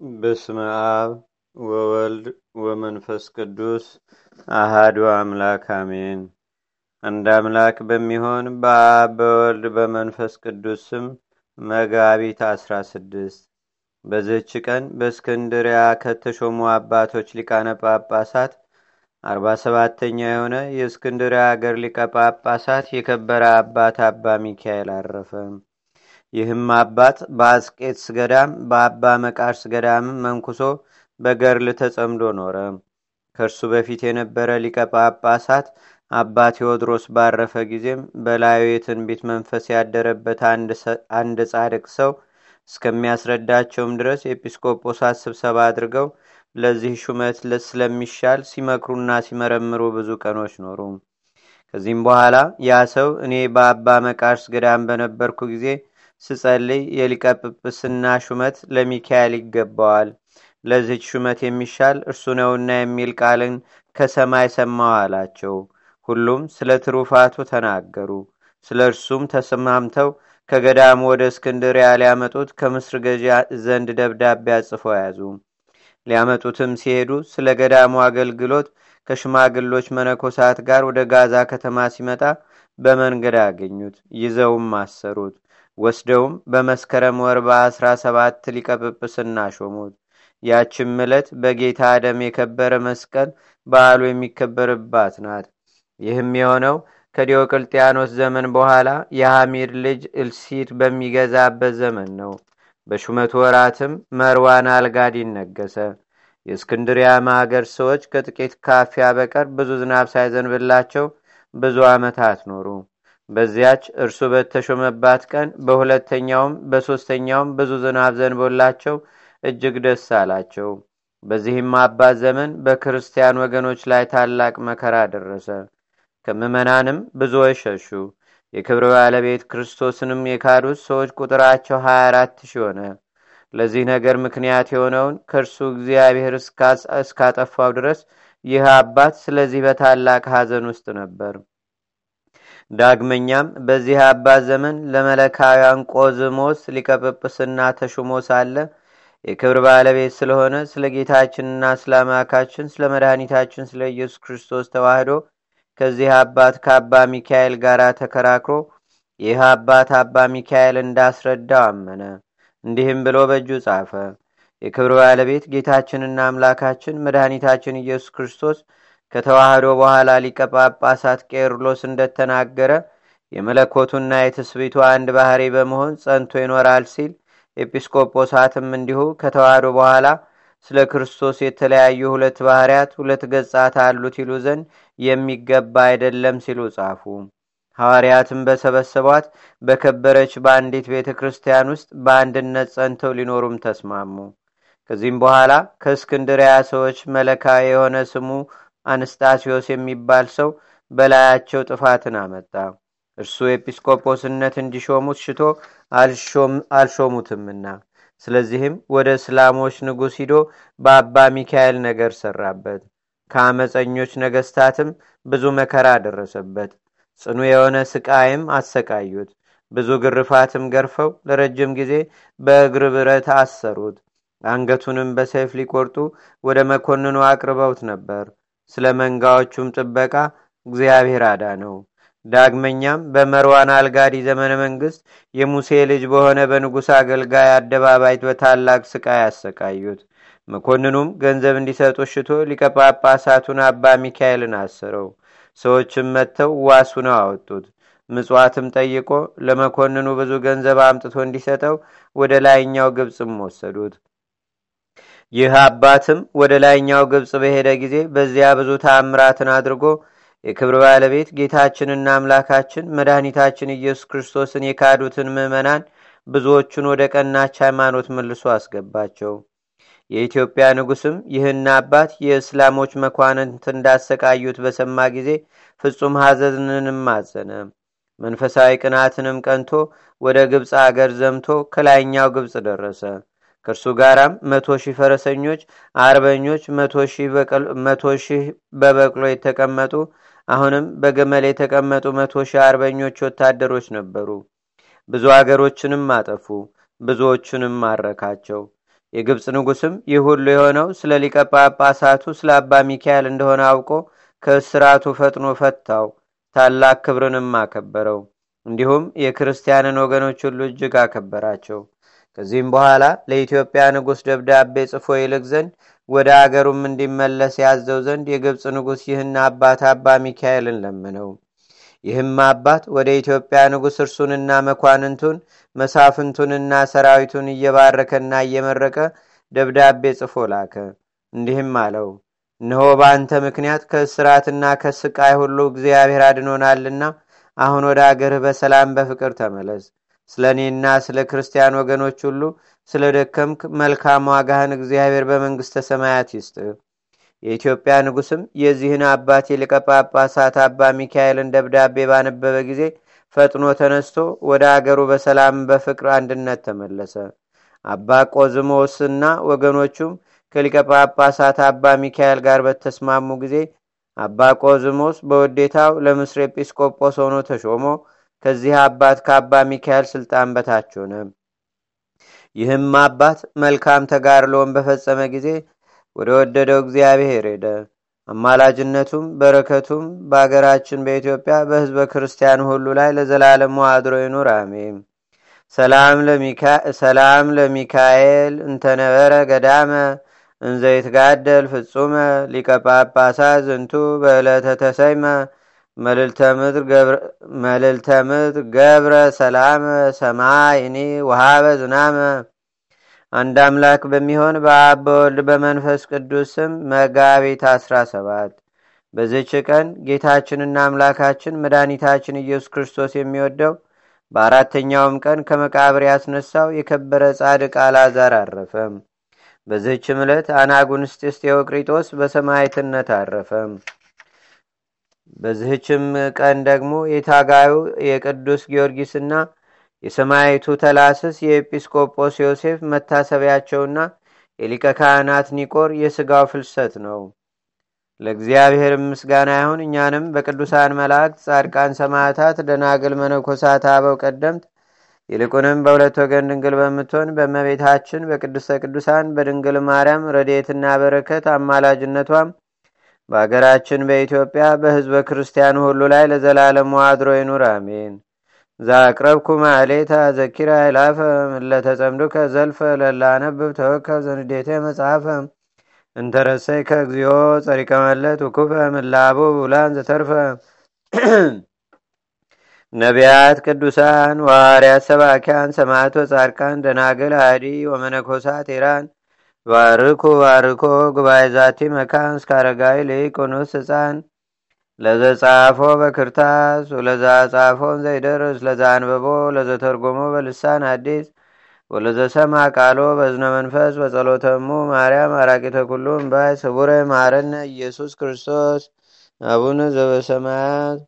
በስመ አብ ወወልድ ወመንፈስ ቅዱስ አሃዱ አምላክ አሜን። አንድ አምላክ በሚሆን በአብ በወልድ በመንፈስ ቅዱስ ስም መጋቢት አስራ ስድስት በዝህች ቀን በእስክንድሪያ ከተሾሙ አባቶች ሊቃነ ጳጳሳት አርባ ሰባተኛ የሆነ የእስክንድሪያ አገር ሊቀ ጳጳሳት የከበረ አባት አባ ሚካኤል አረፈ። ይህም አባት በአስቄትስ ገዳም በአባ መቃርስ ገዳም መንኩሶ በገርል ተጸምዶ ኖረ። ከእርሱ በፊት የነበረ ሊቀ ጳጳሳት አባ ቴዎድሮስ ባረፈ ጊዜም በላዩ የትንቢት መንፈስ ያደረበት አንድ ጻድቅ ሰው እስከሚያስረዳቸውም ድረስ ኤጲስቆጶሳት ስብሰባ አድርገው ለዚህ ሹመት ስለሚሻል ሲመክሩና ሲመረምሩ ብዙ ቀኖች ኖሩ። ከዚህም በኋላ ያ ሰው እኔ በአባ መቃርስ ገዳም በነበርኩ ጊዜ ስጸልይ የሊቀ ጵጵስና ሹመት ለሚካኤል ይገባዋል፣ ለዚች ሹመት የሚሻል እርሱ ነውና የሚል ቃልን ከሰማይ ሰማው አላቸው። ሁሉም ስለ ትሩፋቱ ተናገሩ። ስለ እርሱም ተስማምተው ከገዳሙ ወደ እስክንድሪያ ሊያመጡት ከምስር ገዢ ዘንድ ደብዳቤ አጽፈው ያዙ። ሊያመጡትም ሲሄዱ ስለ ገዳሙ አገልግሎት ከሽማግሎች መነኮሳት ጋር ወደ ጋዛ ከተማ ሲመጣ በመንገድ አገኙት። ይዘውም አሰሩት። ወስደውም በመስከረም ወር በአስራ ሰባት ሊቀ ጵጵስና ሾሙት። ያችም ዕለት በጌታ ደም የከበረ መስቀል በዓሉ የሚከበርባት ናት። ይህም የሆነው ከዲዮቅልጥያኖስ ዘመን በኋላ የሐሚድ ልጅ እልሲድ በሚገዛበት ዘመን ነው። በሹመቱ ወራትም መርዋን አልጋዲን ነገሰ። የእስክንድሪያ ማገር ሰዎች ከጥቂት ካፊያ በቀር ብዙ ዝናብ ሳይዘንብላቸው ብዙ ዓመታት ኖሩ። በዚያች እርሱ በተሾመባት ቀን በሁለተኛውም በሦስተኛውም ብዙ ዝናብ ዘንቦላቸው እጅግ ደስ አላቸው። በዚህም አባት ዘመን በክርስቲያን ወገኖች ላይ ታላቅ መከራ ደረሰ። ከምዕመናንም ብዙዎች ሸሹ። የክብር ባለቤት ክርስቶስንም የካዱት ሰዎች ቁጥራቸው 24 ሺህ ሆነ። ለዚህ ነገር ምክንያት የሆነውን ከእርሱ እግዚአብሔር እስካጠፋው ድረስ ይህ አባት ስለዚህ በታላቅ ሐዘን ውስጥ ነበር። ዳግመኛም በዚህ አባት ዘመን ለመለካውያን ቆዝሞስ ሊቀጵጵስና ተሹሞ ሳለ የክብር ባለቤት ስለሆነ ስለ ጌታችንና ስለ አምላካችን ስለ መድኃኒታችን ስለ ኢየሱስ ክርስቶስ ተዋህዶ ከዚህ አባት ከአባ ሚካኤል ጋር ተከራክሮ ይህ አባት አባ ሚካኤል እንዳስረዳው አመነ። እንዲህም ብሎ በእጁ ጻፈ። የክብር ባለቤት ጌታችንና አምላካችን መድኃኒታችን ኢየሱስ ክርስቶስ ከተዋህዶ በኋላ ሊቀ ጳጳሳት ቄርሎስ እንደተናገረ የመለኮቱና የትስቢቱ አንድ ባህሪ በመሆን ጸንቶ ይኖራል ሲል ኤጲስቆጶሳትም እንዲሁ ከተዋህዶ በኋላ ስለ ክርስቶስ የተለያዩ ሁለት ባህርያት ሁለት ገጻት አሉት ይሉ ዘንድ የሚገባ አይደለም ሲሉ ጻፉ። ሐዋርያትም በሰበሰቧት በከበረች በአንዲት ቤተ ክርስቲያን ውስጥ በአንድነት ጸንተው ሊኖሩም ተስማሙ። ከዚህም በኋላ ከእስክንድሪያ ሰዎች መለካዊ የሆነ ስሙ አንስጣሲዮስ የሚባል ሰው በላያቸው ጥፋትን አመጣ። እርሱ ኤጲስቆጶስነት እንዲሾሙት ሽቶ አልሾሙትምና፣ ስለዚህም ወደ እስላሞች ንጉሥ ሂዶ በአባ ሚካኤል ነገር ሰራበት። ከአመፀኞች ነገስታትም ብዙ መከራ ደረሰበት። ጽኑ የሆነ ስቃይም አሰቃዩት። ብዙ ግርፋትም ገርፈው ለረጅም ጊዜ በእግር ብረት አሰሩት። አንገቱንም በሰይፍ ሊቆርጡ ወደ መኮንኑ አቅርበውት ነበር። ስለ መንጋዎቹም ጥበቃ እግዚአብሔር አዳነው። ዳግመኛም በመርዋን አልጋዲ ዘመነ መንግስት የሙሴ ልጅ በሆነ በንጉሥ አገልጋይ አደባባይ በታላቅ ስቃይ አሰቃዩት። መኮንኑም ገንዘብ እንዲሰጡ ሽቶ ሊቀ ጳጳሳቱን አባ ሚካኤልን አስረው። ሰዎችም መጥተው ዋሱ ነው አወጡት። ምጽዋትም ጠይቆ ለመኮንኑ ብዙ ገንዘብ አምጥቶ እንዲሰጠው ወደ ላይኛው ግብፅም ወሰዱት። ይህ አባትም ወደ ላይኛው ግብፅ በሄደ ጊዜ በዚያ ብዙ ታምራትን አድርጎ የክብር ባለቤት ጌታችንና አምላካችን መድኃኒታችን ኢየሱስ ክርስቶስን የካዱትን ምዕመናን ብዙዎቹን ወደ ቀናች ሃይማኖት መልሶ አስገባቸው። የኢትዮጵያ ንጉስም ይህን አባት የእስላሞች መኳንንት እንዳሰቃዩት በሰማ ጊዜ ፍጹም ሐዘንንም አዘነ። መንፈሳዊ ቅናትንም ቀንቶ ወደ ግብፅ አገር ዘምቶ ከላይኛው ግብፅ ደረሰ። ከእርሱ ጋራም መቶ ሺህ ፈረሰኞች፣ አርበኞች፣ መቶ ሺህ በበቅሎ የተቀመጡ አሁንም በገመል የተቀመጡ መቶ ሺህ አርበኞች ወታደሮች ነበሩ። ብዙ አገሮችንም አጠፉ፣ ብዙዎቹንም ማረካቸው። የግብፅ ንጉስም ይህ ሁሉ የሆነው ስለ ሊቀ ጳጳሳቱ ስለ አባ ሚካኤል እንደሆነ አውቆ ከእስራቱ ፈጥኖ ፈታው፣ ታላቅ ክብርንም አከበረው። እንዲሁም የክርስቲያንን ወገኖች ሁሉ እጅግ አከበራቸው። ከዚህም በኋላ ለኢትዮጵያ ንጉሥ ደብዳቤ ጽፎ ይልክ ዘንድ ወደ አገሩም እንዲመለስ ያዘው ዘንድ የግብፅ ንጉሥ ይህን አባት አባ ሚካኤልን ለመነው። ይህም አባት ወደ ኢትዮጵያ ንጉሥ እርሱንና መኳንንቱን መሳፍንቱንና ሰራዊቱን እየባረከና እየመረቀ ደብዳቤ ጽፎ ላከ። እንዲህም አለው፣ እነሆ በአንተ ምክንያት ከእስራትና ከስቃይ ሁሉ እግዚአብሔር አድኖናልና አሁን ወደ አገርህ በሰላም በፍቅር ተመለስ። ስለ እኔና ስለ ክርስቲያን ወገኖች ሁሉ ስለ ደከምክ መልካም ዋጋህን እግዚአብሔር በመንግሥተ ሰማያት ይስጥ። የኢትዮጵያ ንጉሥም የዚህን አባት የሊቀ ጳጳሳት አባ ሚካኤልን ደብዳቤ ባነበበ ጊዜ ፈጥኖ ተነስቶ ወደ አገሩ በሰላም በፍቅር አንድነት ተመለሰ። አባ ቆዝሞስና ወገኖቹም ከሊቀ ጳጳሳት አባ ሚካኤል ጋር በተስማሙ ጊዜ አባ ቆዝሞስ በውዴታው ለምስር ኤጲስቆጶስ ሆኖ ተሾሞ ከዚህ አባት ከአባ ሚካኤል ስልጣን በታች ሆነ። ይህም አባት መልካም ተጋድሎውን በፈጸመ ጊዜ ወደ ወደደው እግዚአብሔር ሄደ። አማላጅነቱም በረከቱም በአገራችን በኢትዮጵያ በሕዝበ ክርስቲያን ሁሉ ላይ ለዘላለም አድሮ ይኑር፣ አሜን። ሰላም ለሚካኤል እንተነበረ ገዳመ እንዘይትጋደል ፍጹመ ሊቀ ጳጳሳት ዝንቱ በዕለተ ተሰይመ መልልተ ምድር ገብረ ሰላም ሰማይኒ ውሃበ ዝናመ አንድ አምላክ በሚሆን በአብ በወልድ በመንፈስ ቅዱስ ስም መጋቢት አስራ ሰባት በዝች ቀን ጌታችንና አምላካችን መድኃኒታችን ኢየሱስ ክርስቶስ የሚወደው በአራተኛውም ቀን ከመቃብር ያስነሳው የከበረ ጻድቅ አልዓዛር አረፈ። በዝችም ዕለት አናጉንስጢስ ቴዎቅሪጦስ በሰማዕትነት አረፈ። በዚህችም ቀን ደግሞ የታጋዩ የቅዱስ ጊዮርጊስና የሰማይቱ ተላስስ የኤጲስቆጶስ ዮሴፍ መታሰቢያቸውና የሊቀ ካህናት ኒቆር የሥጋው ፍልሰት ነው። ለእግዚአብሔር ምስጋና ይሁን። እኛንም በቅዱሳን መላእክት፣ ጻድቃን፣ ሰማዕታት፣ ደናግል፣ መነኮሳት፣ አበው ቀደምት ይልቁንም በሁለት ወገን ድንግል በምትሆን በእመቤታችን በቅድስተ ቅዱሳን በድንግል ማርያም ረድኤትና በረከት አማላጅነቷም በአገራችን በኢትዮጵያ በሕዝበ ክርስቲያኑ ሁሉ ላይ ለዘላለሙ አድሮ ይኑር፣ አሜን። ዛቅረብኩ ማሌታ ዘኪራ ይላፈ ለተጸምዱከ ዘልፈ ለላነብብ ተወከብ ዘንዴቴ መጽሐፈ እንተረሰይ ከእግዚኦ ጸሪቀ መለት ውኩፈ ምላቡ ብውላን ዘተርፈ ነቢያት፣ ቅዱሳን፣ ዋርያት፣ ሰባኪያን፣ ሰማዕቶ፣ ጻድቃን፣ ደናግል፣ አዲ ወመነኮሳት ኢራን ባርኩ ባርኮ ጉባኤ ዛቲ መካን እስከ አረጋዊ ልይቁኑስ ህፃን ለዘጻፎ በክርታስ ወለዛ ጻፎን ዘይደርስ ለዛ አንበቦ ለዘተርጎሞ በልሳን አዲስ ወለዘሰማ ቃሎ በዝነ መንፈስ በጸሎተሙ ማርያም አራቂተ ኩሉ እምባይ ስቡረ ማረነ ኢየሱስ ክርስቶስ አቡነ ዘበሰማያት